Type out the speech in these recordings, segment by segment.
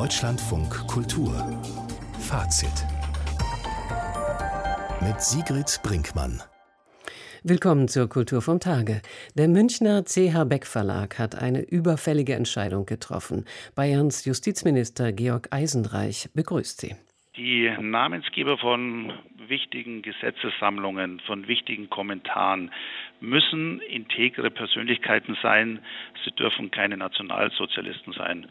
Deutschlandfunk Kultur Fazit mit Sigrid Brinkmann Willkommen zur Kultur vom Tage. Der Münchner CH Beck Verlag hat eine überfällige Entscheidung getroffen. Bayerns Justizminister Georg Eisenreich begrüßt sie. Die Namensgeber von wichtigen Gesetzessammlungen, von wichtigen Kommentaren müssen integre Persönlichkeiten sein. Sie dürfen keine Nationalsozialisten sein.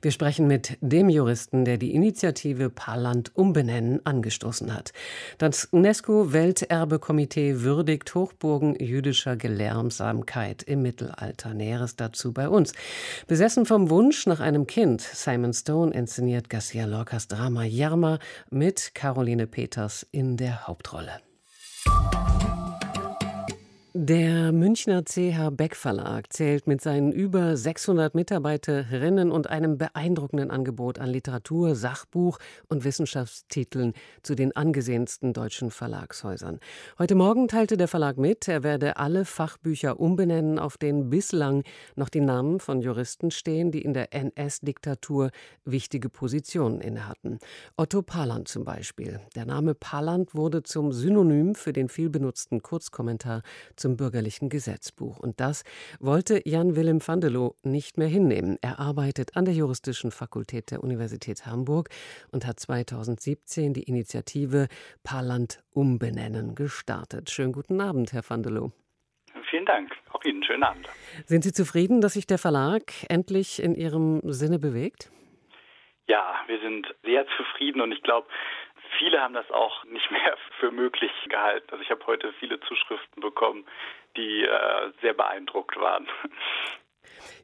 Wir sprechen mit dem Juristen, der die Initiative Paarland umbenennen angestoßen hat. Das UNESCO-Welterbekomitee würdigt Hochburgen jüdischer Gelehrsamkeit im Mittelalter. Näheres dazu bei uns. Besessen vom Wunsch nach einem Kind, Simon Stone inszeniert Garcia Lorcas Drama Jarma mit Caroline Peters in der Hauptrolle. Der Münchner CH Beck Verlag zählt mit seinen über 600 Mitarbeiterinnen und einem beeindruckenden Angebot an Literatur, Sachbuch und Wissenschaftstiteln zu den angesehensten deutschen Verlagshäusern. Heute Morgen teilte der Verlag mit, er werde alle Fachbücher umbenennen, auf denen bislang noch die Namen von Juristen stehen, die in der NS-Diktatur wichtige Positionen innehatten. Otto Paland zum Beispiel. Der Name Paland wurde zum Synonym für den vielbenutzten Kurzkommentar zum bürgerlichen Gesetzbuch. Und das wollte Jan Willem Vandelow nicht mehr hinnehmen. Er arbeitet an der Juristischen Fakultät der Universität Hamburg und hat 2017 die Initiative Parland umbenennen gestartet. Schönen guten Abend, Herr Vandelow. Vielen Dank. Auch Ihnen schönen Abend. Sind Sie zufrieden, dass sich der Verlag endlich in Ihrem Sinne bewegt? Ja, wir sind sehr zufrieden und ich glaube, viele haben das auch nicht mehr für möglich gehalten. Also ich habe heute viele Zuschriften bekommen, die äh, sehr beeindruckt waren.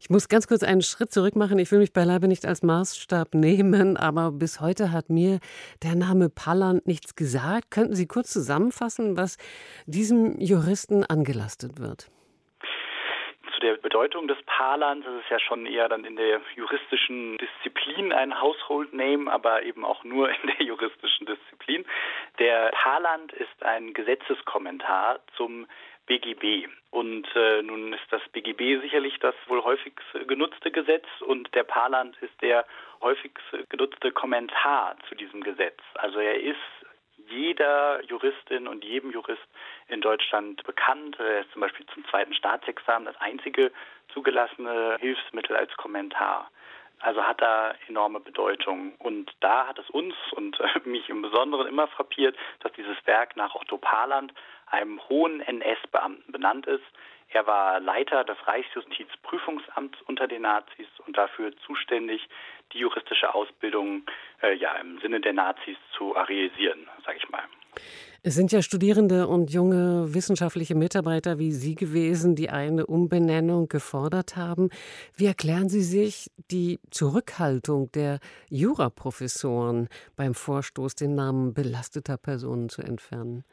Ich muss ganz kurz einen Schritt zurück machen. Ich will mich beileibe nicht als Maßstab nehmen, aber bis heute hat mir der Name Palland nichts gesagt. Könnten Sie kurz zusammenfassen, was diesem Juristen angelastet wird? Zu der Bedeutung des Paarlands. Das ist ja schon eher dann in der juristischen Disziplin ein Household Name, aber eben auch nur in der juristischen Disziplin. Der Paarland ist ein Gesetzeskommentar zum BGB. Und äh, nun ist das BGB sicherlich das wohl häufigst genutzte Gesetz und der Paarland ist der häufigst genutzte Kommentar zu diesem Gesetz. Also er ist jeder Juristin und jedem Jurist in Deutschland bekannt. Er ist zum Beispiel zum zweiten Staatsexamen das einzige zugelassene Hilfsmittel als Kommentar. Also hat da enorme Bedeutung. Und da hat es uns und mich im Besonderen immer frappiert, dass dieses Werk nach Otto Parland, einem hohen NS-Beamten, benannt ist. Er war Leiter des Reichsjustizprüfungsamts unter den Nazis und dafür zuständig, die juristische Ausbildung äh, ja im Sinne der Nazis zu arisieren, sage ich mal. Es sind ja Studierende und junge wissenschaftliche Mitarbeiter wie Sie gewesen, die eine Umbenennung gefordert haben. Wie erklären Sie sich die Zurückhaltung der Juraprofessoren beim Vorstoß, den Namen belasteter Personen zu entfernen?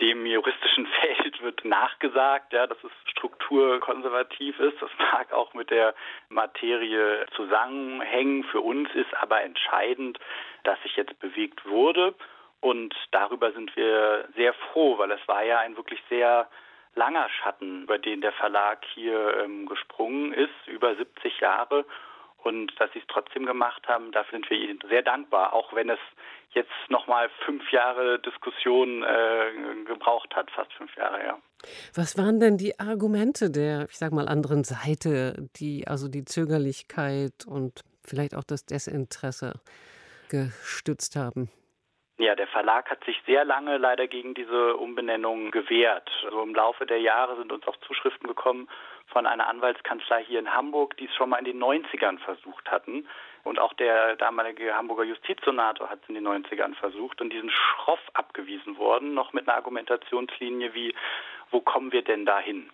Dem juristischen Feld wird nachgesagt, ja, dass es strukturkonservativ ist. Das mag auch mit der Materie zusammenhängen. Für uns ist aber entscheidend, dass sich jetzt bewegt wurde. Und darüber sind wir sehr froh, weil es war ja ein wirklich sehr langer Schatten, über den der Verlag hier ähm, gesprungen ist, über 70 Jahre. Und dass sie es trotzdem gemacht haben, dafür sind wir ihnen sehr dankbar, auch wenn es jetzt nochmal fünf Jahre Diskussion äh, gebraucht hat, fast fünf Jahre, ja. Was waren denn die Argumente der, ich sag mal, anderen Seite, die also die Zögerlichkeit und vielleicht auch das Desinteresse gestützt haben? Ja, der Verlag hat sich sehr lange leider gegen diese Umbenennung gewehrt. Also im Laufe der Jahre sind uns auch Zuschriften gekommen von einer Anwaltskanzlei hier in Hamburg, die es schon mal in den 90ern versucht hatten. Und auch der damalige Hamburger Justizsenator hat es in den 90ern versucht und diesen schroff abgewiesen worden, noch mit einer Argumentationslinie wie, wo kommen wir denn dahin?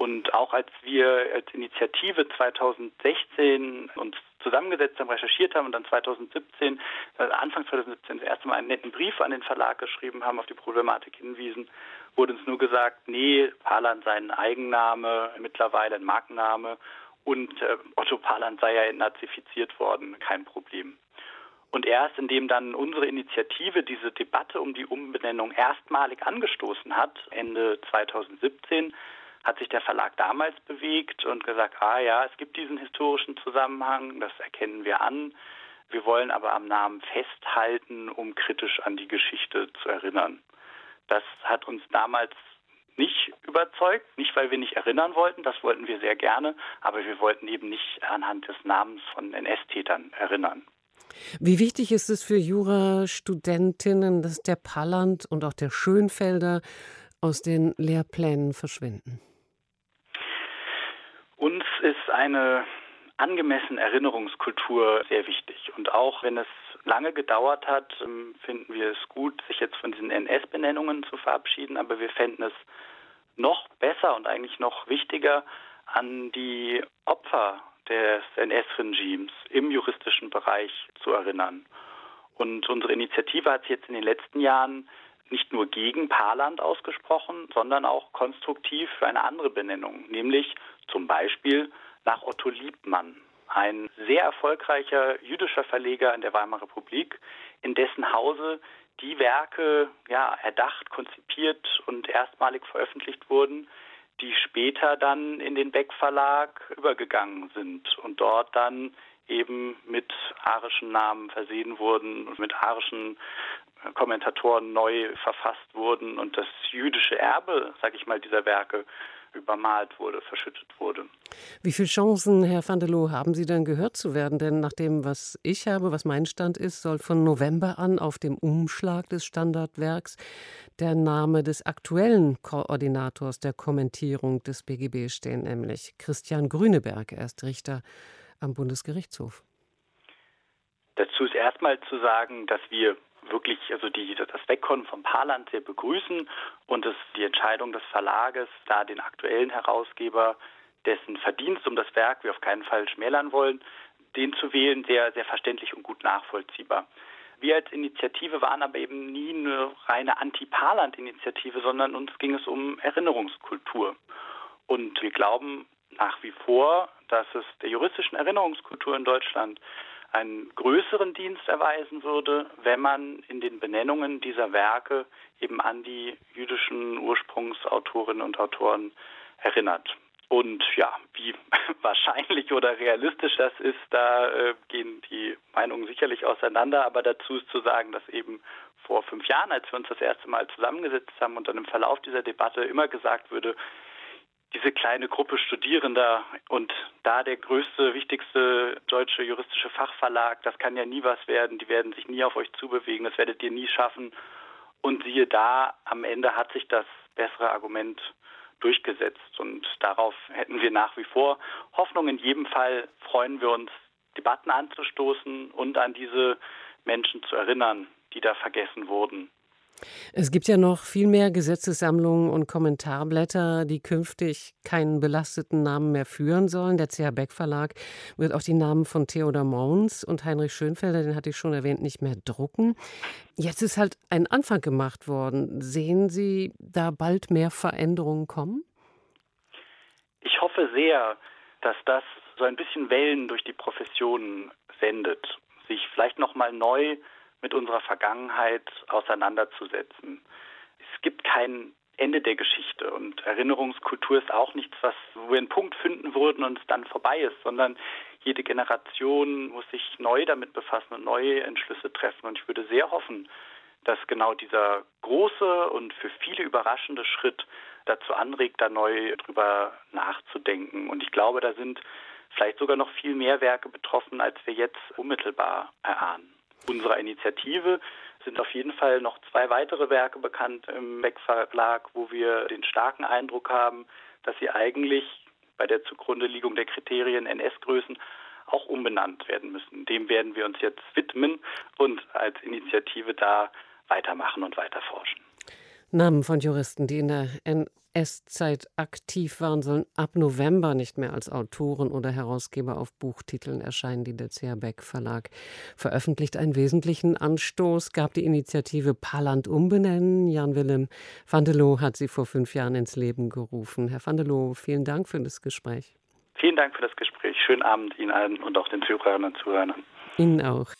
Und auch als wir als Initiative 2016 uns zusammengesetzt haben, recherchiert haben und dann 2017, also Anfang 2017 das erste Mal einen netten Brief an den Verlag geschrieben haben, auf die Problematik hinwiesen, wurde uns nur gesagt, nee, Palan sei ein Eigenname, mittlerweile ein Markenname und äh, Otto Palan sei ja nazifiziert worden, kein Problem. Und erst indem dann unsere Initiative diese Debatte um die Umbenennung erstmalig angestoßen hat, Ende 2017, hat sich der Verlag damals bewegt und gesagt, ah ja, es gibt diesen historischen Zusammenhang, das erkennen wir an. Wir wollen aber am Namen festhalten, um kritisch an die Geschichte zu erinnern. Das hat uns damals nicht überzeugt, nicht weil wir nicht erinnern wollten, das wollten wir sehr gerne, aber wir wollten eben nicht anhand des Namens von NS-Tätern erinnern. Wie wichtig ist es für Jurastudentinnen, dass der Palland und auch der Schönfelder aus den Lehrplänen verschwinden? Uns ist eine angemessene Erinnerungskultur sehr wichtig. Und auch wenn es lange gedauert hat, ähm, finden wir es gut, sich jetzt von diesen NS-Benennungen zu verabschieden. Aber wir fänden es noch besser und eigentlich noch wichtiger, an die Opfer des NS-Regimes im juristischen Bereich zu erinnern. Und unsere Initiative hat sich jetzt in den letzten Jahren nicht nur gegen Paarland ausgesprochen, sondern auch konstruktiv für eine andere Benennung, nämlich zum Beispiel nach Otto Liebmann, ein sehr erfolgreicher jüdischer Verleger in der Weimarer Republik, in dessen Hause die Werke ja, erdacht, konzipiert und erstmalig veröffentlicht wurden, die später dann in den Beck Verlag übergegangen sind und dort dann eben mit arischen Namen versehen wurden und mit arischen Kommentatoren neu verfasst wurden und das jüdische Erbe, sag ich mal, dieser Werke übermalt wurde, verschüttet wurde. Wie viele Chancen, Herr van der Loo, haben Sie denn gehört zu werden? Denn nach dem, was ich habe, was mein Stand ist, soll von November an auf dem Umschlag des Standardwerks der Name des aktuellen Koordinators der Kommentierung des BGB stehen, nämlich Christian Grüneberg. Er ist Richter am Bundesgerichtshof. Dazu ist erstmal zu sagen, dass wir wirklich also die, das Wegkommen vom Paarland sehr begrüßen und es die Entscheidung des Verlages, da den aktuellen Herausgeber, dessen Verdienst um das Werk wir auf keinen Fall schmälern wollen, den zu wählen, sehr, sehr verständlich und gut nachvollziehbar. Wir als Initiative waren aber eben nie eine reine Anti-Paarland-Initiative, sondern uns ging es um Erinnerungskultur. Und wir glauben nach wie vor, dass es der juristischen Erinnerungskultur in Deutschland einen größeren Dienst erweisen würde, wenn man in den Benennungen dieser Werke eben an die jüdischen Ursprungsautorinnen und Autoren erinnert. Und ja, wie wahrscheinlich oder realistisch das ist, da äh, gehen die Meinungen sicherlich auseinander. Aber dazu ist zu sagen, dass eben vor fünf Jahren, als wir uns das erste Mal zusammengesetzt haben und dann im Verlauf dieser Debatte immer gesagt würde, diese kleine Gruppe Studierender und da der größte, wichtigste deutsche juristische Fachverlag, das kann ja nie was werden, die werden sich nie auf euch zubewegen, das werdet ihr nie schaffen. Und siehe da, am Ende hat sich das bessere Argument durchgesetzt und darauf hätten wir nach wie vor Hoffnung. In jedem Fall freuen wir uns, Debatten anzustoßen und an diese Menschen zu erinnern, die da vergessen wurden. Es gibt ja noch viel mehr Gesetzessammlungen und Kommentarblätter, die künftig keinen belasteten Namen mehr führen sollen. Der CH Beck Verlag wird auch die Namen von Theodor Mauns und Heinrich Schönfelder, den hatte ich schon erwähnt, nicht mehr drucken. Jetzt ist halt ein Anfang gemacht worden. Sehen Sie da bald mehr Veränderungen kommen? Ich hoffe sehr, dass das so ein bisschen Wellen durch die Profession sendet, sich vielleicht noch mal neu mit unserer Vergangenheit auseinanderzusetzen. Es gibt kein Ende der Geschichte und Erinnerungskultur ist auch nichts, was wo wir einen Punkt finden würden und es dann vorbei ist, sondern jede Generation muss sich neu damit befassen und neue Entschlüsse treffen. Und ich würde sehr hoffen, dass genau dieser große und für viele überraschende Schritt dazu anregt, da neu drüber nachzudenken. Und ich glaube, da sind vielleicht sogar noch viel mehr Werke betroffen, als wir jetzt unmittelbar erahnen unserer Initiative sind auf jeden Fall noch zwei weitere Werke bekannt im Beck Verlag, wo wir den starken Eindruck haben, dass sie eigentlich bei der Zugrundeliegung der Kriterien NS-Größen auch umbenannt werden müssen. Dem werden wir uns jetzt widmen und als Initiative da weitermachen und weiter forschen. Namen von Juristen, die in der NS-Zeit aktiv waren, sollen ab November nicht mehr als Autoren oder Herausgeber auf Buchtiteln erscheinen. Die der CH Beck Verlag veröffentlicht einen wesentlichen Anstoß, gab die Initiative Paarland umbenennen. Jan Willem van der Loo hat sie vor fünf Jahren ins Leben gerufen. Herr van der Loo, vielen Dank für das Gespräch. Vielen Dank für das Gespräch. Schönen Abend Ihnen allen und auch den Zuhörern und Zuhörern. Ihnen auch.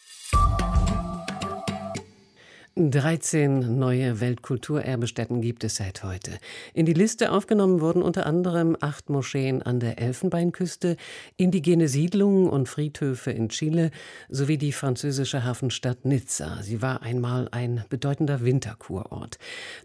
13 neue Weltkulturerbestätten gibt es seit heute. In die Liste aufgenommen wurden unter anderem acht Moscheen an der Elfenbeinküste, indigene Siedlungen und Friedhöfe in Chile sowie die französische Hafenstadt Nizza. Sie war einmal ein bedeutender Winterkurort.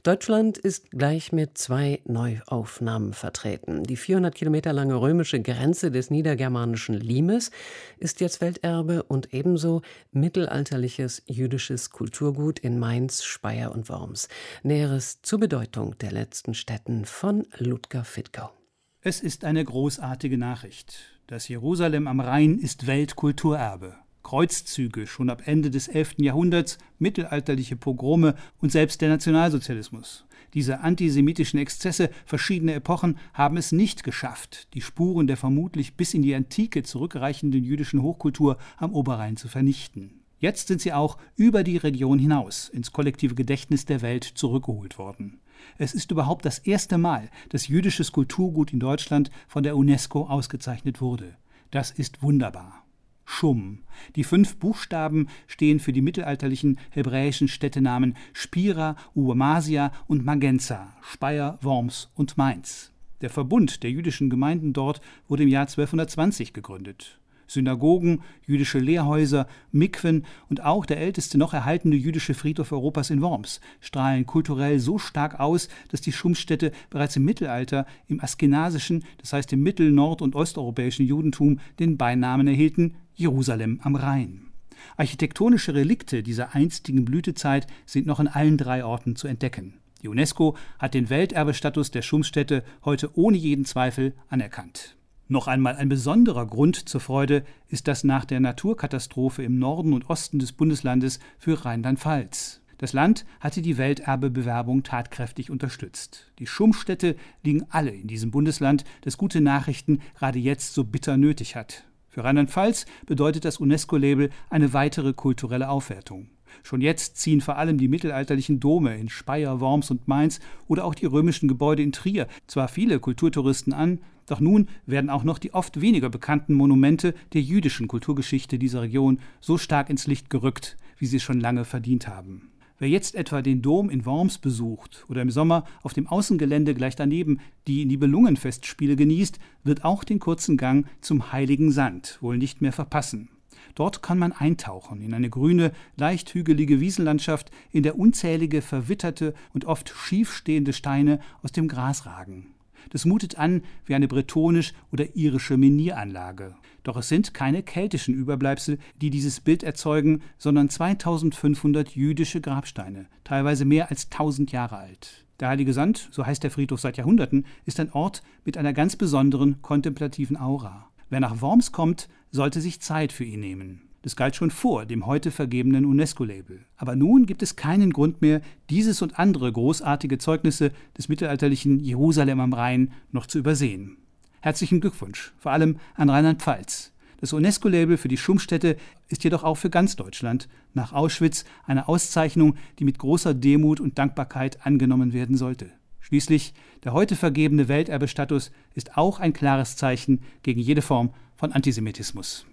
Deutschland ist gleich mit zwei Neuaufnahmen vertreten. Die 400 Kilometer lange römische Grenze des niedergermanischen Limes ist jetzt Welterbe und ebenso mittelalterliches jüdisches Kulturgut in Mainz, Speyer und Worms. Näheres zur Bedeutung der letzten Städten von Ludger Fittgau. Es ist eine großartige Nachricht. Das Jerusalem am Rhein ist Weltkulturerbe. Kreuzzüge schon ab Ende des 11. Jahrhunderts, mittelalterliche Pogrome und selbst der Nationalsozialismus. Diese antisemitischen Exzesse verschiedener Epochen haben es nicht geschafft, die Spuren der vermutlich bis in die Antike zurückreichenden jüdischen Hochkultur am Oberrhein zu vernichten. Jetzt sind sie auch über die Region hinaus ins kollektive Gedächtnis der Welt zurückgeholt worden. Es ist überhaupt das erste Mal, dass jüdisches Kulturgut in Deutschland von der UNESCO ausgezeichnet wurde. Das ist wunderbar. Schum. Die fünf Buchstaben stehen für die mittelalterlichen hebräischen Städtenamen Spira, Uamasia und Magenza, Speyer, Worms und Mainz. Der Verbund der jüdischen Gemeinden dort wurde im Jahr 1220 gegründet. Synagogen, jüdische Lehrhäuser, Mikwen und auch der älteste noch erhaltene jüdische Friedhof Europas in Worms strahlen kulturell so stark aus, dass die Schumstätte bereits im Mittelalter im askenasischen, das heißt im mittel-, nord- und osteuropäischen Judentum den Beinamen erhielten Jerusalem am Rhein. Architektonische Relikte dieser einstigen Blütezeit sind noch in allen drei Orten zu entdecken. Die UNESCO hat den Welterbestatus der Schumstätte heute ohne jeden Zweifel anerkannt. Noch einmal ein besonderer Grund zur Freude ist das nach der Naturkatastrophe im Norden und Osten des Bundeslandes für Rheinland-Pfalz. Das Land hatte die Welterbebewerbung tatkräftig unterstützt. Die Schummstädte liegen alle in diesem Bundesland, das gute Nachrichten gerade jetzt so bitter nötig hat. Für Rheinland-Pfalz bedeutet das UNESCO-Label eine weitere kulturelle Aufwertung. Schon jetzt ziehen vor allem die mittelalterlichen Dome in Speyer, Worms und Mainz oder auch die römischen Gebäude in Trier zwar viele Kulturtouristen an, doch nun werden auch noch die oft weniger bekannten Monumente der jüdischen Kulturgeschichte dieser Region so stark ins Licht gerückt, wie sie schon lange verdient haben. Wer jetzt etwa den Dom in Worms besucht oder im Sommer auf dem Außengelände gleich daneben die Nibelungenfestspiele genießt, wird auch den kurzen Gang zum Heiligen Sand wohl nicht mehr verpassen. Dort kann man eintauchen in eine grüne, leicht hügelige Wiesenlandschaft, in der unzählige verwitterte und oft schief stehende Steine aus dem Gras ragen. Das mutet an wie eine bretonisch oder irische Minieranlage. Doch es sind keine keltischen Überbleibsel, die dieses Bild erzeugen, sondern 2500 jüdische Grabsteine, teilweise mehr als 1000 Jahre alt. Der Heilige Sand, so heißt der Friedhof seit Jahrhunderten, ist ein Ort mit einer ganz besonderen kontemplativen Aura. Wer nach Worms kommt, sollte sich Zeit für ihn nehmen. Das galt schon vor dem heute vergebenen UNESCO-Label. Aber nun gibt es keinen Grund mehr, dieses und andere großartige Zeugnisse des mittelalterlichen Jerusalem am Rhein noch zu übersehen. Herzlichen Glückwunsch, vor allem an Rheinland-Pfalz. Das UNESCO-Label für die Schummstätte ist jedoch auch für ganz Deutschland nach Auschwitz eine Auszeichnung, die mit großer Demut und Dankbarkeit angenommen werden sollte. Schließlich, der heute vergebene Welterbestatus ist auch ein klares Zeichen gegen jede Form von Antisemitismus.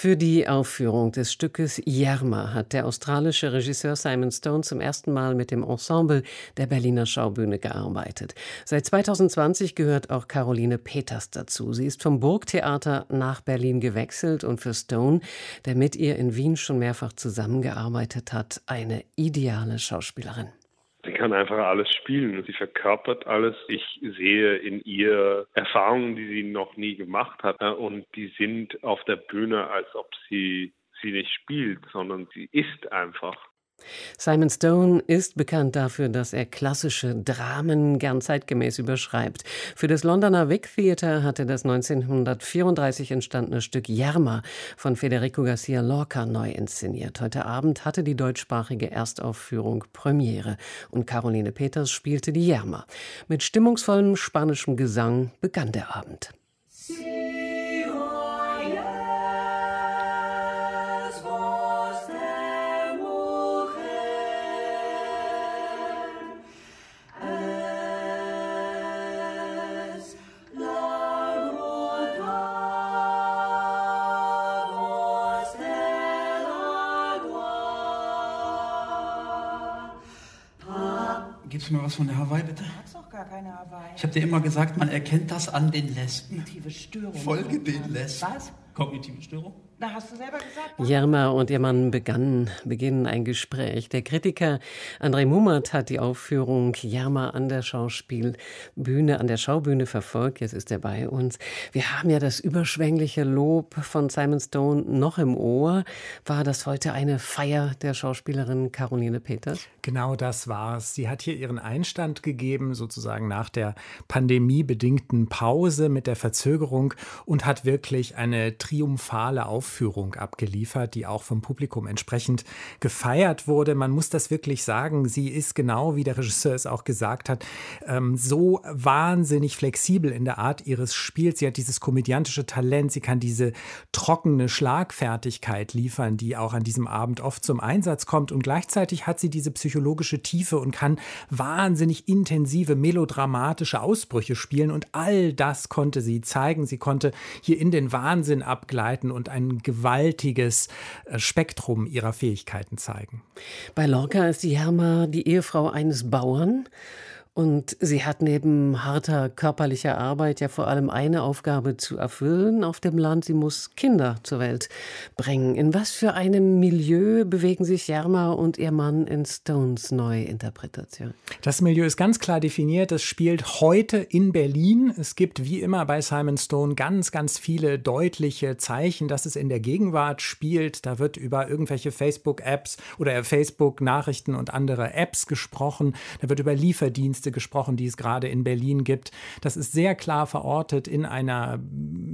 Für die Aufführung des Stückes Yerma hat der australische Regisseur Simon Stone zum ersten Mal mit dem Ensemble der Berliner Schaubühne gearbeitet. Seit 2020 gehört auch Caroline Peters dazu. Sie ist vom Burgtheater nach Berlin gewechselt und für Stone, der mit ihr in Wien schon mehrfach zusammengearbeitet hat, eine ideale Schauspielerin. Sie kann einfach alles spielen. Sie verkörpert alles. Ich sehe in ihr Erfahrungen, die sie noch nie gemacht hat. Und die sind auf der Bühne, als ob sie sie nicht spielt, sondern sie ist einfach. Simon Stone ist bekannt dafür, dass er klassische Dramen gern zeitgemäß überschreibt. Für das Londoner Vic Theatre hat er das 1934 entstandene Stück Yerma von Federico Garcia Lorca neu inszeniert. Heute Abend hatte die deutschsprachige Erstaufführung Premiere und Caroline Peters spielte die Yerma. Mit stimmungsvollem spanischem Gesang begann der Abend. Gibst du mir was von der Hawaii, bitte? Du hast doch gar keine Hawaii. Ich habe dir immer gesagt, man erkennt das an den Lesben. Kognitive Störung. Folge den Lesben. Was? Kognitive Störung? Na, hast du selber gesagt? Jerma und ihr Mann begannen, beginnen ein Gespräch. Der Kritiker André Mummert hat die Aufführung Jerma an der Schauspielbühne, an der Schaubühne verfolgt. Jetzt ist er bei uns. Wir haben ja das überschwängliche Lob von Simon Stone noch im Ohr. War das heute eine Feier der Schauspielerin Caroline Peters? Genau das war es. Sie hat hier ihren Einstand gegeben, sozusagen nach der pandemiebedingten Pause mit der Verzögerung und hat wirklich eine triumphale Aufführung Aufführung abgeliefert, die auch vom Publikum entsprechend gefeiert wurde. Man muss das wirklich sagen. Sie ist genau, wie der Regisseur es auch gesagt hat, ähm, so wahnsinnig flexibel in der Art ihres Spiels. Sie hat dieses komödiantische Talent. Sie kann diese trockene Schlagfertigkeit liefern, die auch an diesem Abend oft zum Einsatz kommt. Und gleichzeitig hat sie diese psychologische Tiefe und kann wahnsinnig intensive, melodramatische Ausbrüche spielen. Und all das konnte sie zeigen. Sie konnte hier in den Wahnsinn abgleiten und ein gewaltiges äh, Spektrum ihrer Fähigkeiten zeigen. Bei Lorca ist die Herma die Ehefrau eines Bauern. Und sie hat neben harter körperlicher Arbeit ja vor allem eine Aufgabe zu erfüllen auf dem Land. Sie muss Kinder zur Welt bringen. In was für einem Milieu bewegen sich Jerma und ihr Mann in Stones Neuinterpretation? Das Milieu ist ganz klar definiert. Es spielt heute in Berlin. Es gibt wie immer bei Simon Stone ganz, ganz viele deutliche Zeichen, dass es in der Gegenwart spielt. Da wird über irgendwelche Facebook-Apps oder Facebook-Nachrichten und andere Apps gesprochen. Da wird über Lieferdienste Dienste gesprochen, die es gerade in Berlin gibt. Das ist sehr klar verortet in einer,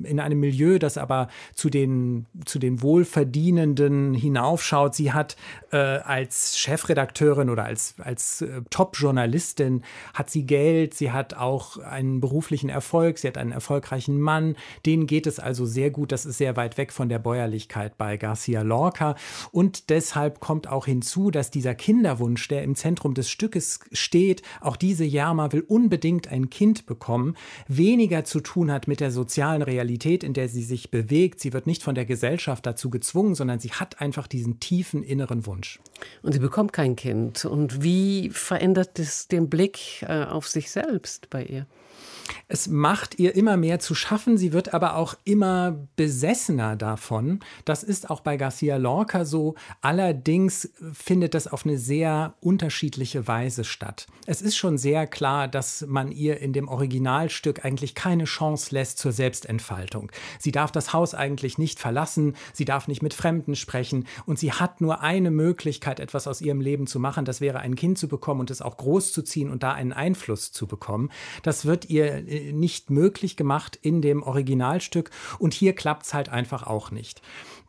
in einem Milieu, das aber zu den, zu den Wohlverdienenden hinaufschaut. Sie hat äh, als Chefredakteurin oder als, als äh, Top-Journalistin hat sie Geld, sie hat auch einen beruflichen Erfolg, sie hat einen erfolgreichen Mann. Denen geht es also sehr gut. Das ist sehr weit weg von der Bäuerlichkeit bei Garcia Lorca. Und deshalb kommt auch hinzu, dass dieser Kinderwunsch, der im Zentrum des Stückes steht, auch diese diese Jerma will unbedingt ein Kind bekommen, weniger zu tun hat mit der sozialen Realität, in der sie sich bewegt. Sie wird nicht von der Gesellschaft dazu gezwungen, sondern sie hat einfach diesen tiefen inneren Wunsch. Und sie bekommt kein Kind. Und wie verändert es den Blick äh, auf sich selbst bei ihr? Es macht ihr immer mehr zu schaffen, sie wird aber auch immer besessener davon. Das ist auch bei Garcia Lorca so. Allerdings findet das auf eine sehr unterschiedliche Weise statt. Es ist schon sehr klar, dass man ihr in dem Originalstück eigentlich keine Chance lässt zur Selbstentfaltung. Sie darf das Haus eigentlich nicht verlassen, sie darf nicht mit Fremden sprechen und sie hat nur eine Möglichkeit, etwas aus ihrem Leben zu machen. Das wäre ein Kind zu bekommen und es auch groß zu ziehen und da einen Einfluss zu bekommen. Das wird ihr nicht möglich gemacht in dem Originalstück und hier klappt es halt einfach auch nicht.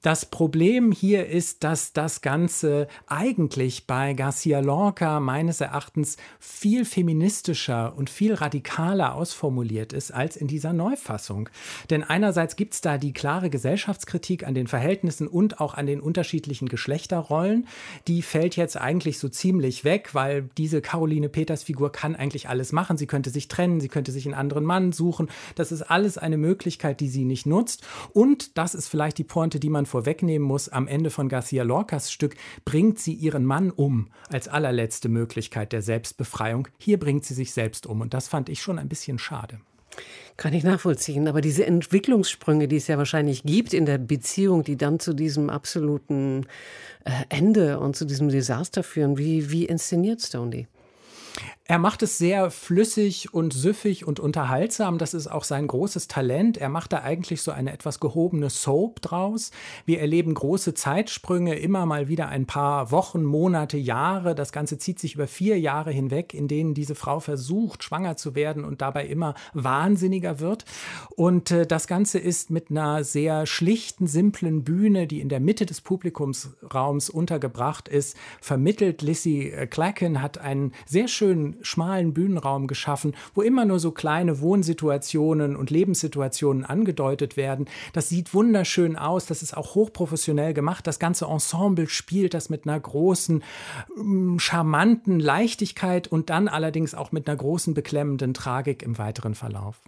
Das Problem hier ist, dass das Ganze eigentlich bei Garcia Lorca meines Erachtens viel feministischer und viel radikaler ausformuliert ist als in dieser Neufassung. Denn einerseits gibt es da die klare Gesellschaftskritik an den Verhältnissen und auch an den unterschiedlichen Geschlechterrollen. Die fällt jetzt eigentlich so ziemlich weg, weil diese Caroline Peters Figur kann eigentlich alles machen. Sie könnte sich trennen, sie könnte sich einen anderen Mann suchen. Das ist alles eine Möglichkeit, die sie nicht nutzt. Und das ist vielleicht die Pointe, die man vorwegnehmen muss, am Ende von Garcia Lorcas Stück bringt sie ihren Mann um als allerletzte Möglichkeit der Selbstbefreiung. Hier bringt sie sich selbst um und das fand ich schon ein bisschen schade. Kann ich nachvollziehen. Aber diese Entwicklungssprünge, die es ja wahrscheinlich gibt in der Beziehung, die dann zu diesem absoluten äh, Ende und zu diesem Desaster führen, wie, wie inszeniert Stone die? Er macht es sehr flüssig und süffig und unterhaltsam. Das ist auch sein großes Talent. Er macht da eigentlich so eine etwas gehobene Soap draus. Wir erleben große Zeitsprünge, immer mal wieder ein paar Wochen, Monate, Jahre. Das Ganze zieht sich über vier Jahre hinweg, in denen diese Frau versucht, schwanger zu werden und dabei immer wahnsinniger wird. Und äh, das Ganze ist mit einer sehr schlichten, simplen Bühne, die in der Mitte des Publikumsraums untergebracht ist, vermittelt. Lissy äh, Clacken hat einen sehr schönen schmalen Bühnenraum geschaffen, wo immer nur so kleine Wohnsituationen und Lebenssituationen angedeutet werden. Das sieht wunderschön aus, das ist auch hochprofessionell gemacht. Das ganze Ensemble spielt das mit einer großen, mm, charmanten Leichtigkeit und dann allerdings auch mit einer großen, beklemmenden Tragik im weiteren Verlauf.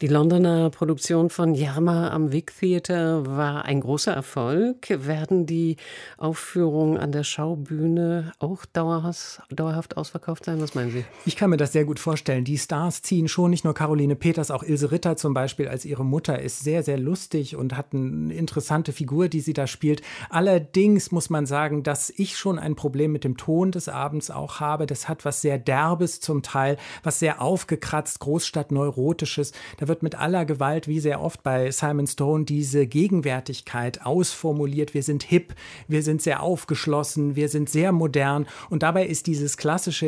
Die Londoner Produktion von Yarma am Vic Theater war ein großer Erfolg. Werden die Aufführungen an der Schaubühne auch dauerhaft ausverkauft sein? Was meinen Sie? Ich kann mir das sehr gut vorstellen. Die Stars ziehen schon nicht nur Caroline Peters, auch Ilse Ritter zum Beispiel als ihre Mutter ist sehr, sehr lustig und hat eine interessante Figur, die sie da spielt. Allerdings muss man sagen, dass ich schon ein Problem mit dem Ton des Abends auch habe. Das hat was sehr Derbes zum Teil, was sehr aufgekratzt, Großstadtneurotisches. Da wird mit aller Gewalt, wie sehr oft bei Simon Stone, diese Gegenwärtigkeit ausformuliert. Wir sind hip, wir sind sehr aufgeschlossen, wir sind sehr modern und dabei ist dieses klassische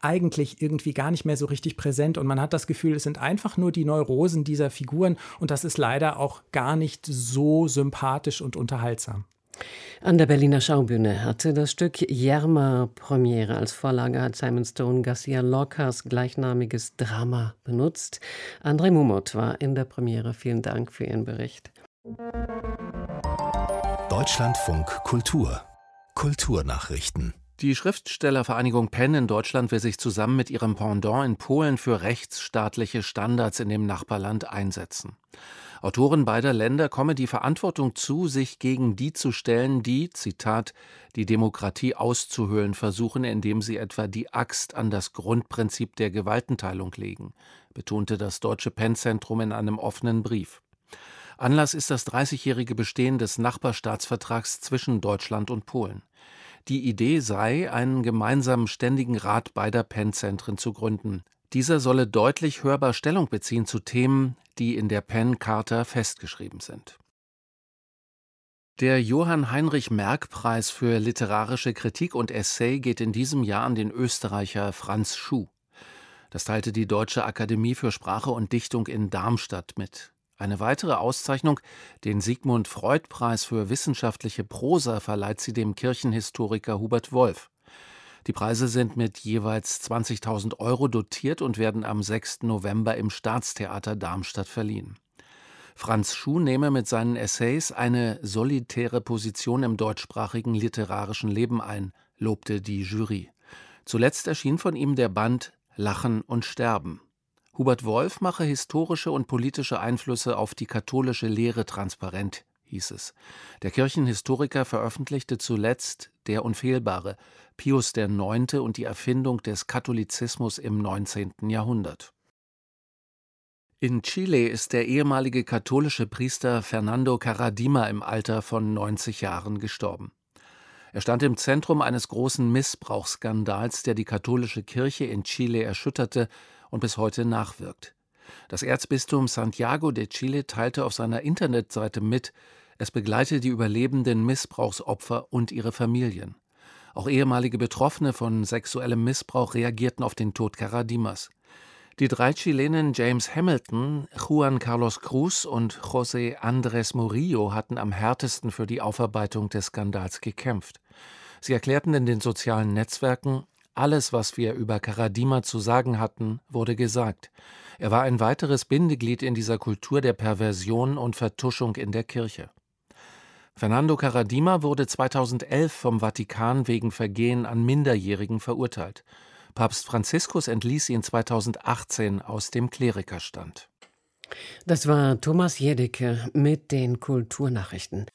Eigentlich irgendwie gar nicht mehr so richtig präsent und man hat das Gefühl, es sind einfach nur die Neurosen dieser Figuren und das ist leider auch gar nicht so sympathisch und unterhaltsam. An der Berliner Schaubühne hatte das Stück Yerma Premiere. Als Vorlage hat Simon Stone Garcia Lorcas gleichnamiges Drama benutzt. André Mumot war in der Premiere. Vielen Dank für Ihren Bericht. Deutschlandfunk Kultur Kulturnachrichten die Schriftstellervereinigung Penn in Deutschland will sich zusammen mit ihrem Pendant in Polen für rechtsstaatliche Standards in dem Nachbarland einsetzen. Autoren beider Länder komme die Verantwortung zu, sich gegen die zu stellen, die, Zitat, die Demokratie auszuhöhlen versuchen, indem sie etwa die Axt an das Grundprinzip der Gewaltenteilung legen, betonte das Deutsche Penn-Zentrum in einem offenen Brief. Anlass ist das 30-jährige Bestehen des Nachbarstaatsvertrags zwischen Deutschland und Polen. Die Idee sei, einen gemeinsamen ständigen Rat beider Penn-Zentren zu gründen. Dieser solle deutlich hörbar Stellung beziehen zu Themen, die in der Penn-Charta festgeschrieben sind. Der Johann Heinrich Merck Preis für literarische Kritik und Essay geht in diesem Jahr an den Österreicher Franz Schuh. Das teilte die Deutsche Akademie für Sprache und Dichtung in Darmstadt mit. Eine weitere Auszeichnung, den Sigmund Freud Preis für wissenschaftliche Prosa, verleiht sie dem Kirchenhistoriker Hubert Wolf. Die Preise sind mit jeweils 20.000 Euro dotiert und werden am 6. November im Staatstheater Darmstadt verliehen. Franz Schuh nehme mit seinen Essays eine solitäre Position im deutschsprachigen literarischen Leben ein, lobte die Jury. Zuletzt erschien von ihm der Band Lachen und Sterben. Hubert Wolf mache historische und politische Einflüsse auf die katholische Lehre transparent, hieß es. Der Kirchenhistoriker veröffentlichte zuletzt Der Unfehlbare, Pius IX. und die Erfindung des Katholizismus im 19. Jahrhundert. In Chile ist der ehemalige katholische Priester Fernando Caradima im Alter von 90 Jahren gestorben. Er stand im Zentrum eines großen Missbrauchsskandals, der die katholische Kirche in Chile erschütterte und bis heute nachwirkt. Das Erzbistum Santiago de Chile teilte auf seiner Internetseite mit, es begleite die überlebenden Missbrauchsopfer und ihre Familien. Auch ehemalige Betroffene von sexuellem Missbrauch reagierten auf den Tod Caradimas. Die drei Chilenen James Hamilton, Juan Carlos Cruz und José Andrés Murillo hatten am härtesten für die Aufarbeitung des Skandals gekämpft. Sie erklärten in den sozialen Netzwerken, alles, was wir über Karadima zu sagen hatten, wurde gesagt. Er war ein weiteres Bindeglied in dieser Kultur der Perversion und Vertuschung in der Kirche. Fernando Karadima wurde 2011 vom Vatikan wegen Vergehen an Minderjährigen verurteilt. Papst Franziskus entließ ihn 2018 aus dem Klerikerstand. Das war Thomas Jedecke mit den Kulturnachrichten.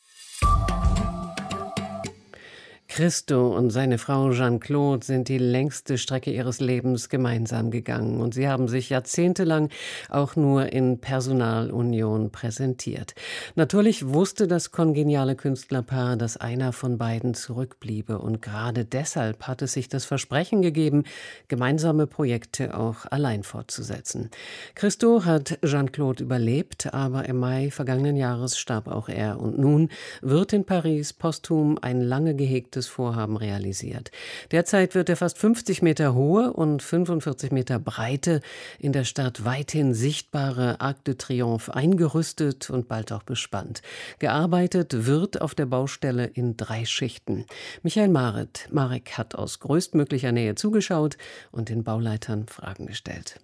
Christo und seine Frau Jeanne-Claude sind die längste Strecke ihres Lebens gemeinsam gegangen und sie haben sich jahrzehntelang auch nur in Personalunion präsentiert. Natürlich wusste das kongeniale Künstlerpaar, dass einer von beiden zurückbliebe und gerade deshalb hat es sich das Versprechen gegeben, gemeinsame Projekte auch allein fortzusetzen. Christo hat Jeanne-Claude überlebt, aber im Mai vergangenen Jahres starb auch er und nun wird in Paris posthum ein lange gehegtes großes Vorhaben realisiert. Derzeit wird der fast 50 Meter hohe und 45 Meter breite, in der Stadt weithin sichtbare Arc de Triomphe eingerüstet und bald auch bespannt. Gearbeitet wird auf der Baustelle in drei Schichten. Michael Maret, Marek hat aus größtmöglicher Nähe zugeschaut und den Bauleitern Fragen gestellt.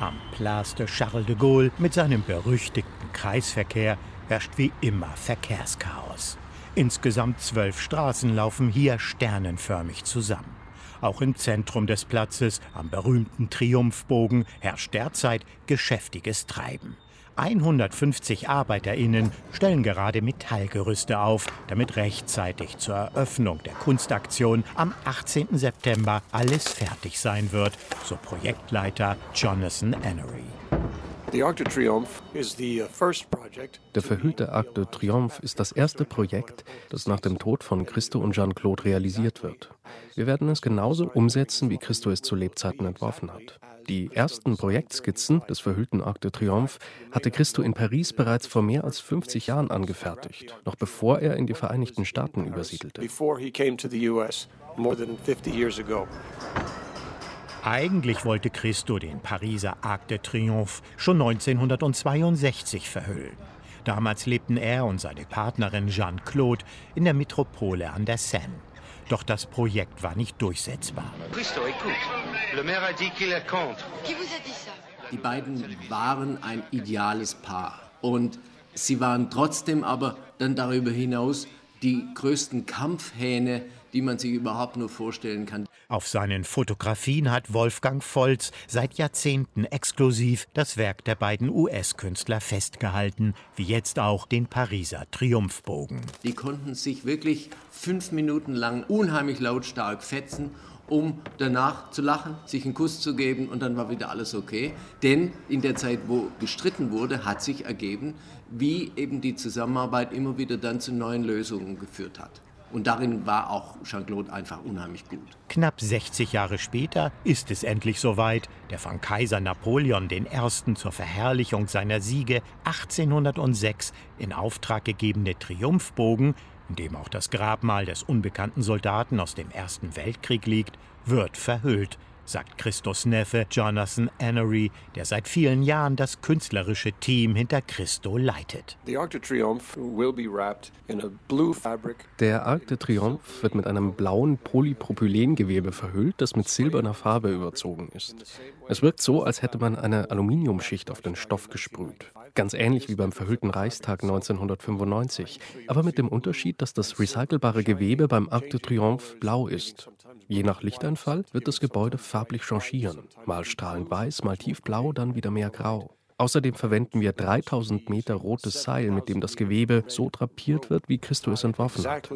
Am Place de Charles de Gaulle mit seinem berüchtigten Kreisverkehr herrscht wie immer Verkehrschaos. Insgesamt zwölf Straßen laufen hier sternenförmig zusammen. Auch im Zentrum des Platzes, am berühmten Triumphbogen, herrscht derzeit geschäftiges Treiben. 150 ArbeiterInnen stellen gerade Metallgerüste auf, damit rechtzeitig zur Eröffnung der Kunstaktion am 18. September alles fertig sein wird, so Projektleiter Jonathan Enery. Uh, Der verhüllte Arc de Triomphe ist das erste Projekt, das nach dem Tod von Christo und Jean-Claude realisiert wird. Wir werden es genauso umsetzen, wie Christo es zu Lebzeiten entworfen hat. Die ersten Projektskizzen des verhüllten Arc de Triomphe hatte Christo in Paris bereits vor mehr als 50 Jahren angefertigt, noch bevor er in die Vereinigten Staaten übersiedelte. Eigentlich wollte Christo den Pariser Arc de Triomphe schon 1962 verhüllen. Damals lebten er und seine Partnerin Jeanne-Claude in der Metropole an der Seine. Doch das Projekt war nicht durchsetzbar. Christo, écoute. Le maire a dit qu'il est contre. Qui vous a dit ça? Die beiden waren ein ideales Paar. Und sie waren trotzdem aber dann darüber hinaus die größten Kampfhähne die man sich überhaupt nur vorstellen kann. Auf seinen Fotografien hat Wolfgang Volz seit Jahrzehnten exklusiv das Werk der beiden US-Künstler festgehalten, wie jetzt auch den Pariser Triumphbogen. Die konnten sich wirklich fünf Minuten lang unheimlich lautstark fetzen um danach zu lachen, sich einen Kuss zu geben und dann war wieder alles okay. Denn in der Zeit, wo gestritten wurde, hat sich ergeben, wie eben die Zusammenarbeit immer wieder dann zu neuen Lösungen geführt hat. Und darin war auch Jean-Claude einfach unheimlich gut. Knapp 60 Jahre später ist es endlich soweit. Der von Kaiser Napoleon I. zur Verherrlichung seiner Siege 1806 in Auftrag gegebene Triumphbogen, in dem auch das Grabmal des unbekannten Soldaten aus dem Ersten Weltkrieg liegt, wird verhüllt sagt Christos Neffe Jonathan Enery, der seit vielen Jahren das künstlerische Team hinter Christo leitet. Der Arc de Triomphe wird mit einem blauen Polypropylengewebe verhüllt, das mit silberner Farbe überzogen ist. Es wirkt so, als hätte man eine Aluminiumschicht auf den Stoff gesprüht. Ganz ähnlich wie beim verhüllten Reichstag 1995, aber mit dem Unterschied, dass das recycelbare Gewebe beim Arc de Triomphe blau ist. Je nach Lichteinfall wird das Gebäude farblich changieren. Mal strahlend weiß, mal tiefblau, dann wieder mehr grau. Außerdem verwenden wir 3000 Meter rotes Seil, mit dem das Gewebe so drapiert wird, wie Christo es entworfen hat.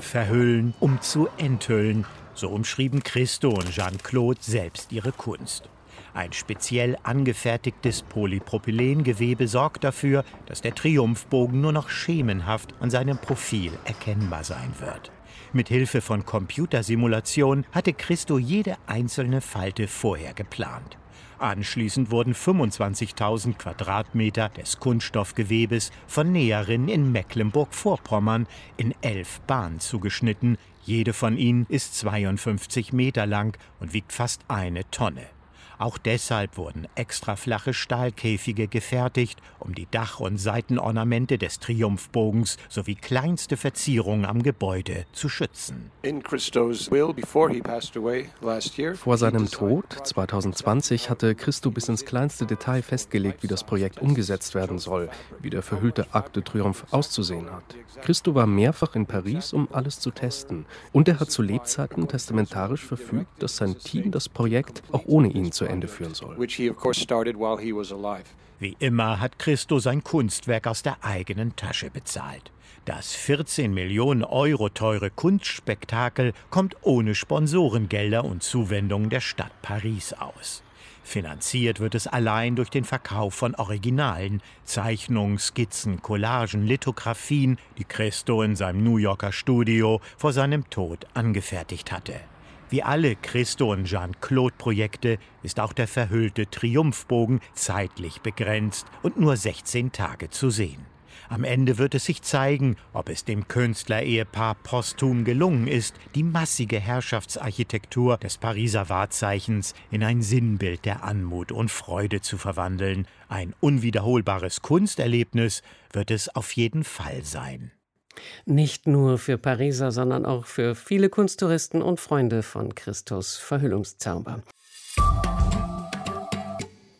Verhüllen, um zu enthüllen. So umschrieben Christo und Jean-Claude selbst ihre Kunst. Ein speziell angefertigtes Polypropylengewebe sorgt dafür, dass der Triumphbogen nur noch schemenhaft an seinem Profil erkennbar sein wird. Mit Hilfe von Computersimulation hatte Christo jede einzelne Falte vorher geplant. Anschließend wurden 25.000 Quadratmeter des Kunststoffgewebes von Näherinnen in Mecklenburg-Vorpommern in elf Bahnen zugeschnitten. Jede von ihnen ist 52 Meter lang und wiegt fast eine Tonne. Auch deshalb wurden extra flache Stahlkäfige gefertigt, um die Dach- und Seitenornamente des Triumphbogens sowie kleinste Verzierungen am Gebäude zu schützen. Vor seinem Tod 2020 hatte Christo bis ins kleinste Detail festgelegt, wie das Projekt umgesetzt werden soll, wie der verhüllte Arc de Triomphe auszusehen hat. Christo war mehrfach in Paris, um alles zu testen. Und er hat zu Lebzeiten testamentarisch verfügt, dass sein Team das Projekt auch ohne ihn zu Ende führen soll. Wie immer hat Christo sein Kunstwerk aus der eigenen Tasche bezahlt. Das 14 Millionen Euro teure Kunstspektakel kommt ohne Sponsorengelder und Zuwendungen der Stadt Paris aus. Finanziert wird es allein durch den Verkauf von Originalen, Zeichnungen, Skizzen, Collagen, Lithografien, die Christo in seinem New Yorker Studio vor seinem Tod angefertigt hatte. Wie alle Christo- und Jean-Claude-Projekte ist auch der verhüllte Triumphbogen zeitlich begrenzt und nur 16 Tage zu sehen. Am Ende wird es sich zeigen, ob es dem Künstlerehepaar posthum gelungen ist, die massige Herrschaftsarchitektur des Pariser Wahrzeichens in ein Sinnbild der Anmut und Freude zu verwandeln. Ein unwiederholbares Kunsterlebnis wird es auf jeden Fall sein. Nicht nur für Pariser, sondern auch für viele Kunsttouristen und Freunde von Christus Verhüllungszauber.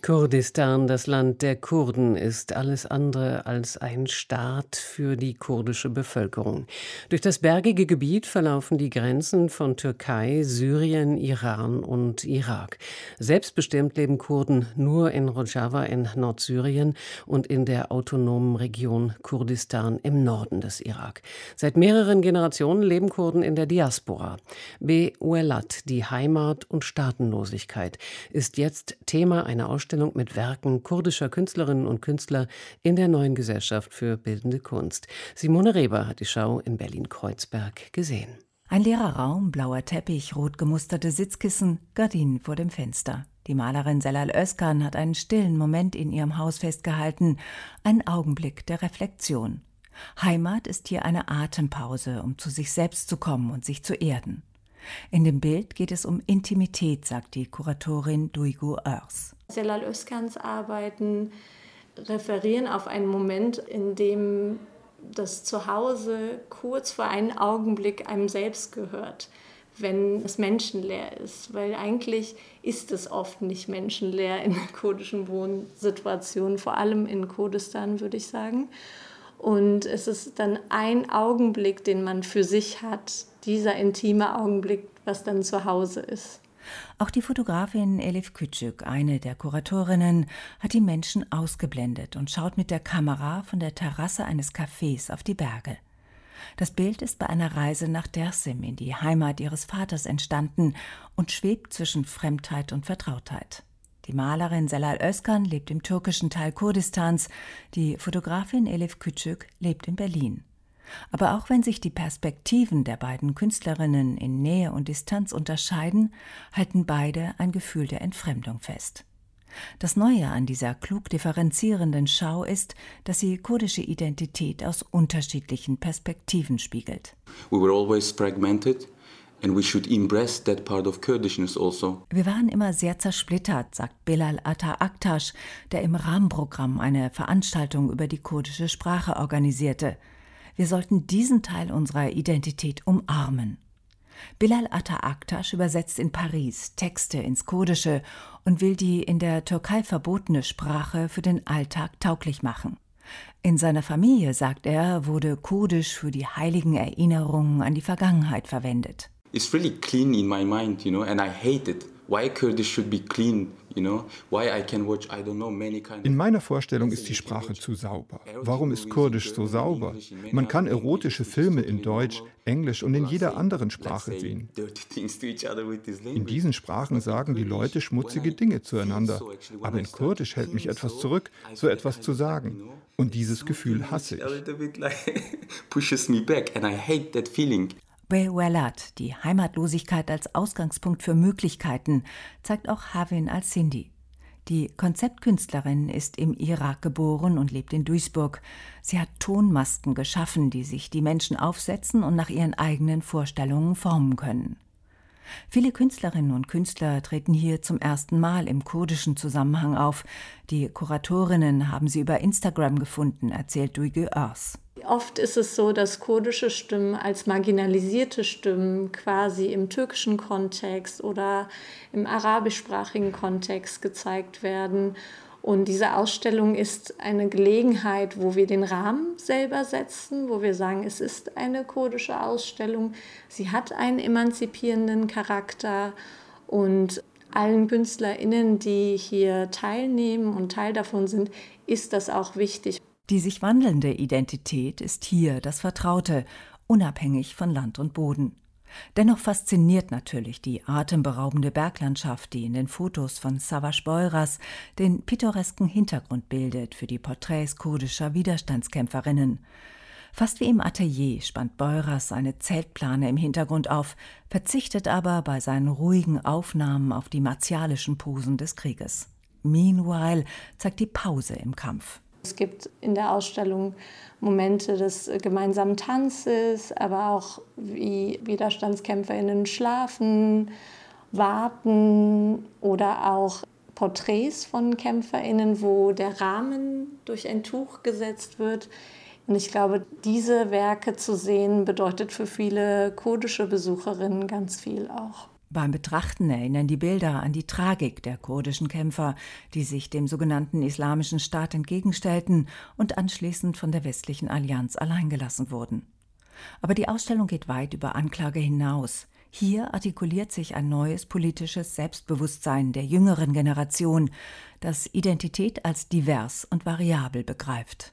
Kurdistan, das Land der Kurden, ist alles andere als ein Staat für die kurdische Bevölkerung. Durch das bergige Gebiet verlaufen die Grenzen von Türkei, Syrien, Iran und Irak. Selbstbestimmt leben Kurden nur in Rojava in Nordsyrien und in der autonomen Region Kurdistan im Norden des Irak. Seit mehreren Generationen leben Kurden in der Diaspora. Be-Uelat, die Heimat und Staatenlosigkeit, ist jetzt Thema einer Ausstellung Ausstellung mit Werken kurdischer Künstlerinnen und Künstler in der neuen Gesellschaft für bildende Kunst. Simone Reber hat die Schau in Berlin-Kreuzberg gesehen. Ein leerer Raum, blauer Teppich, rot gemusterte Sitzkissen, Gardinen vor dem Fenster. Die Malerin Selal Özkan hat einen stillen Moment in ihrem Haus festgehalten, einen Augenblick der Reflexion. Heimat ist hier eine Atempause, um zu sich selbst zu kommen und sich zu erden. In dem Bild geht es um Intimität, sagt die Kuratorin Duygu Örs. Selal Özkans Arbeiten referieren auf einen Moment, in dem das Zuhause kurz vor einen Augenblick einem selbst gehört, wenn es menschenleer ist. Weil eigentlich ist es oft nicht menschenleer in kurdischen Wohnsituationen, vor allem in Kurdistan, würde ich sagen. Und es ist dann ein Augenblick, den man für sich hat, dieser intime Augenblick, was dann zu Hause ist. Auch die Fotografin Elif Küçük, eine der Kuratorinnen, hat die Menschen ausgeblendet und schaut mit der Kamera von der Terrasse eines Cafés auf die Berge. Das Bild ist bei einer Reise nach Dersim in die Heimat ihres Vaters entstanden und schwebt zwischen Fremdheit und Vertrautheit. Die Malerin Selal Özkan lebt im türkischen Teil Kurdistans, die Fotografin Elif Küçük lebt in Berlin. Aber auch wenn sich die Perspektiven der beiden Künstlerinnen in Nähe und Distanz unterscheiden, halten beide ein Gefühl der Entfremdung fest. Das Neue an dieser klug differenzierenden Schau ist, dass sie kurdische Identität aus unterschiedlichen Perspektiven spiegelt. We were always fragmented. Also. Wir waren immer sehr zersplittert, sagt Belal Atta Aktaş, der im Rahmenprogramm eine Veranstaltung über die kurdische Sprache organisierte. Wir sollten diesen Teil unserer Identität umarmen. Bilal Atta Aktaş übersetzt in Paris Texte ins Kurdische und will die in der Türkei verbotene Sprache für den Alltag tauglich machen. In seiner Familie, sagt er, wurde Kurdisch für die heiligen Erinnerungen an die Vergangenheit verwendet. It's really clean in my mind, you know, and I hate it. Why Kurdish should be clean in meiner Vorstellung ist die Sprache zu sauber. Warum ist Kurdisch so sauber? Man kann erotische Filme in Deutsch, Englisch und in jeder anderen Sprache sehen. In diesen Sprachen sagen die Leute schmutzige Dinge zueinander. Aber in Kurdisch hält mich etwas zurück, so etwas zu sagen. Und dieses Gefühl hasse ich. Bewelat, die Heimatlosigkeit als Ausgangspunkt für Möglichkeiten, zeigt auch Havin al-Sindi. Die Konzeptkünstlerin ist im Irak geboren und lebt in Duisburg. Sie hat Tonmasken geschaffen, die sich die Menschen aufsetzen und nach ihren eigenen Vorstellungen formen können. Viele Künstlerinnen und Künstler treten hier zum ersten Mal im kurdischen Zusammenhang auf. Die Kuratorinnen haben sie über Instagram gefunden, erzählt Duygu Örs. Oft ist es so, dass kurdische Stimmen als marginalisierte Stimmen quasi im türkischen Kontext oder im arabischsprachigen Kontext gezeigt werden. Und diese Ausstellung ist eine Gelegenheit, wo wir den Rahmen selber setzen, wo wir sagen, es ist eine kurdische Ausstellung, sie hat einen emanzipierenden Charakter und allen Künstlerinnen, die hier teilnehmen und Teil davon sind, ist das auch wichtig. Die sich wandelnde Identität ist hier das Vertraute, unabhängig von Land und Boden. Dennoch fasziniert natürlich die atemberaubende Berglandschaft, die in den Fotos von Savas Beuras den pittoresken Hintergrund bildet für die Porträts kurdischer Widerstandskämpferinnen. Fast wie im Atelier spannt Beuras eine Zeltplane im Hintergrund auf, verzichtet aber bei seinen ruhigen Aufnahmen auf die martialischen Posen des Krieges. Meanwhile zeigt die Pause im Kampf. Es gibt in der Ausstellung Momente des gemeinsamen Tanzes, aber auch wie Widerstandskämpferinnen schlafen, warten oder auch Porträts von Kämpferinnen, wo der Rahmen durch ein Tuch gesetzt wird. Und ich glaube, diese Werke zu sehen, bedeutet für viele kurdische Besucherinnen ganz viel auch. Beim Betrachten erinnern die Bilder an die Tragik der kurdischen Kämpfer, die sich dem sogenannten Islamischen Staat entgegenstellten und anschließend von der westlichen Allianz alleingelassen wurden. Aber die Ausstellung geht weit über Anklage hinaus. Hier artikuliert sich ein neues politisches Selbstbewusstsein der jüngeren Generation, das Identität als divers und variabel begreift.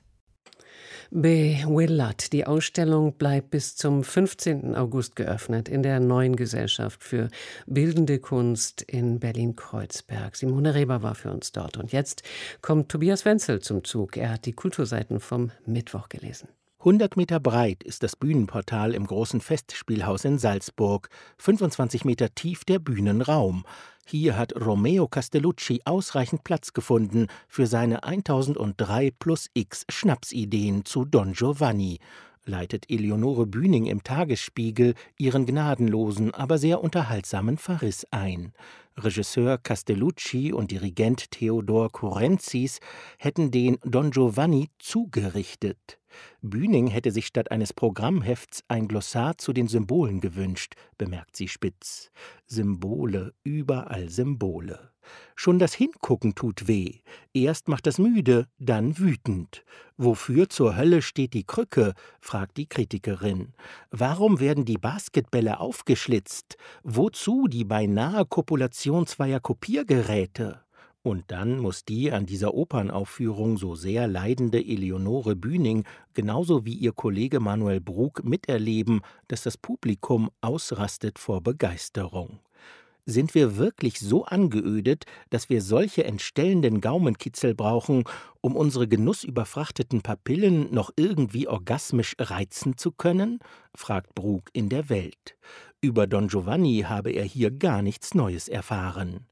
Bewillat. Die Ausstellung bleibt bis zum 15. August geöffnet in der neuen Gesellschaft für bildende Kunst in Berlin-Kreuzberg. Simone Reber war für uns dort. Und jetzt kommt Tobias Wenzel zum Zug. Er hat die Kulturseiten vom Mittwoch gelesen. 100 Meter breit ist das Bühnenportal im großen Festspielhaus in Salzburg, 25 Meter tief der Bühnenraum. Hier hat Romeo Castellucci ausreichend Platz gefunden für seine 1003 plus X Schnapsideen zu Don Giovanni, leitet Eleonore Bühning im Tagesspiegel ihren gnadenlosen, aber sehr unterhaltsamen Verriss ein. Regisseur Castellucci und Dirigent Theodor Kurenzis hätten den Don Giovanni zugerichtet. Bühning hätte sich statt eines Programmhefts ein Glossar zu den Symbolen gewünscht, bemerkt sie spitz. Symbole, überall Symbole. Schon das Hingucken tut weh. Erst macht das müde, dann wütend. Wofür zur Hölle steht die Krücke? fragt die Kritikerin. Warum werden die Basketbälle aufgeschlitzt? Wozu die beinahe Kopulation zweier Kopiergeräte? Und dann muss die an dieser Opernaufführung so sehr leidende Eleonore Bühning genauso wie ihr Kollege Manuel Brug miterleben, dass das Publikum ausrastet vor Begeisterung. Sind wir wirklich so angeödet, dass wir solche entstellenden Gaumenkitzel brauchen, um unsere genussüberfrachteten Papillen noch irgendwie orgasmisch reizen zu können? fragt Brug in der Welt. Über Don Giovanni habe er hier gar nichts Neues erfahren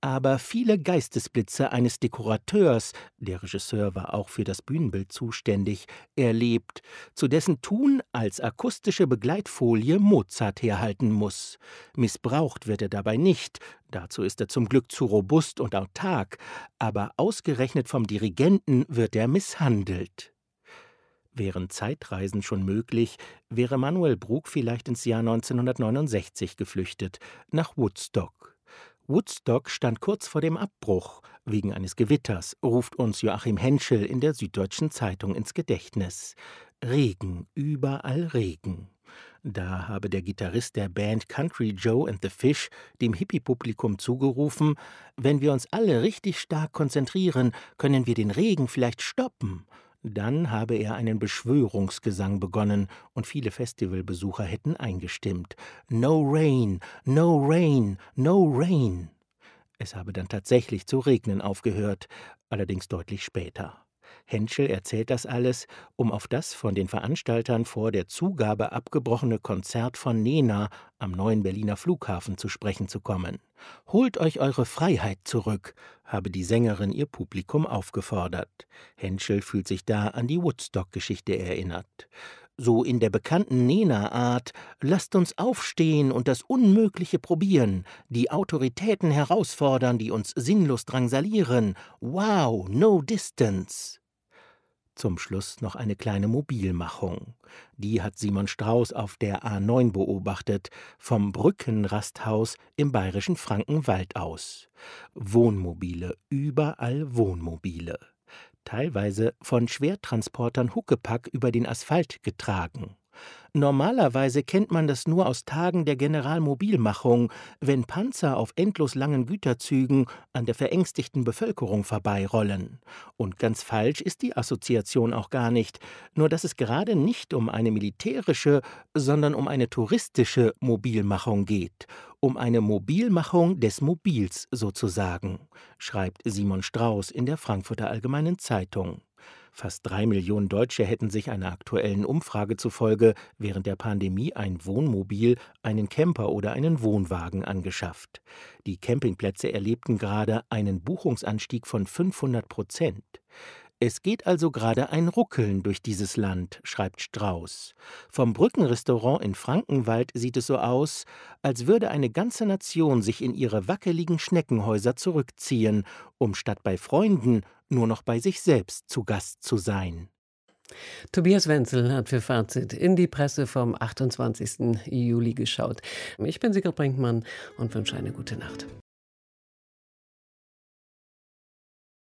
aber viele Geistesblitze eines Dekorateurs, der Regisseur war auch für das Bühnenbild zuständig, erlebt, zu dessen Tun als akustische Begleitfolie Mozart herhalten muss. Missbraucht wird er dabei nicht, dazu ist er zum Glück zu robust und autark, aber ausgerechnet vom Dirigenten wird er misshandelt. Wären Zeitreisen schon möglich, wäre Manuel Brug vielleicht ins Jahr 1969 geflüchtet, nach Woodstock. Woodstock stand kurz vor dem Abbruch. Wegen eines Gewitters ruft uns Joachim Henschel in der Süddeutschen Zeitung ins Gedächtnis. Regen, überall Regen. Da habe der Gitarrist der Band Country Joe and the Fish dem Hippie-Publikum zugerufen: Wenn wir uns alle richtig stark konzentrieren, können wir den Regen vielleicht stoppen. Dann habe er einen Beschwörungsgesang begonnen und viele Festivalbesucher hätten eingestimmt. No rain, no rain, no rain. Es habe dann tatsächlich zu regnen aufgehört, allerdings deutlich später. Henschel erzählt das alles, um auf das von den Veranstaltern vor der Zugabe abgebrochene Konzert von Nena am neuen Berliner Flughafen zu sprechen zu kommen. Holt euch eure Freiheit zurück, habe die Sängerin ihr Publikum aufgefordert. Henschel fühlt sich da an die Woodstock-Geschichte erinnert. So in der bekannten Nena-Art, lasst uns aufstehen und das Unmögliche probieren, die Autoritäten herausfordern, die uns sinnlos drangsalieren. Wow, no distance. Zum Schluss noch eine kleine Mobilmachung. Die hat Simon Strauß auf der A9 beobachtet, vom Brückenrasthaus im bayerischen Frankenwald aus. Wohnmobile, überall Wohnmobile. Teilweise von Schwertransportern Huckepack über den Asphalt getragen. Normalerweise kennt man das nur aus Tagen der Generalmobilmachung, wenn Panzer auf endlos langen Güterzügen an der verängstigten Bevölkerung vorbeirollen. Und ganz falsch ist die Assoziation auch gar nicht, nur dass es gerade nicht um eine militärische, sondern um eine touristische Mobilmachung geht, um eine Mobilmachung des Mobils sozusagen, schreibt Simon Strauß in der Frankfurter Allgemeinen Zeitung. Fast drei Millionen Deutsche hätten sich einer aktuellen Umfrage zufolge während der Pandemie ein Wohnmobil, einen Camper oder einen Wohnwagen angeschafft. Die Campingplätze erlebten gerade einen Buchungsanstieg von 500 Prozent. Es geht also gerade ein Ruckeln durch dieses Land, schreibt Strauß. Vom Brückenrestaurant in Frankenwald sieht es so aus, als würde eine ganze Nation sich in ihre wackeligen Schneckenhäuser zurückziehen, um statt bei Freunden nur noch bei sich selbst zu Gast zu sein. Tobias Wenzel hat für Fazit in die Presse vom 28. Juli geschaut. Ich bin Sigrid Brinkmann und wünsche eine gute Nacht.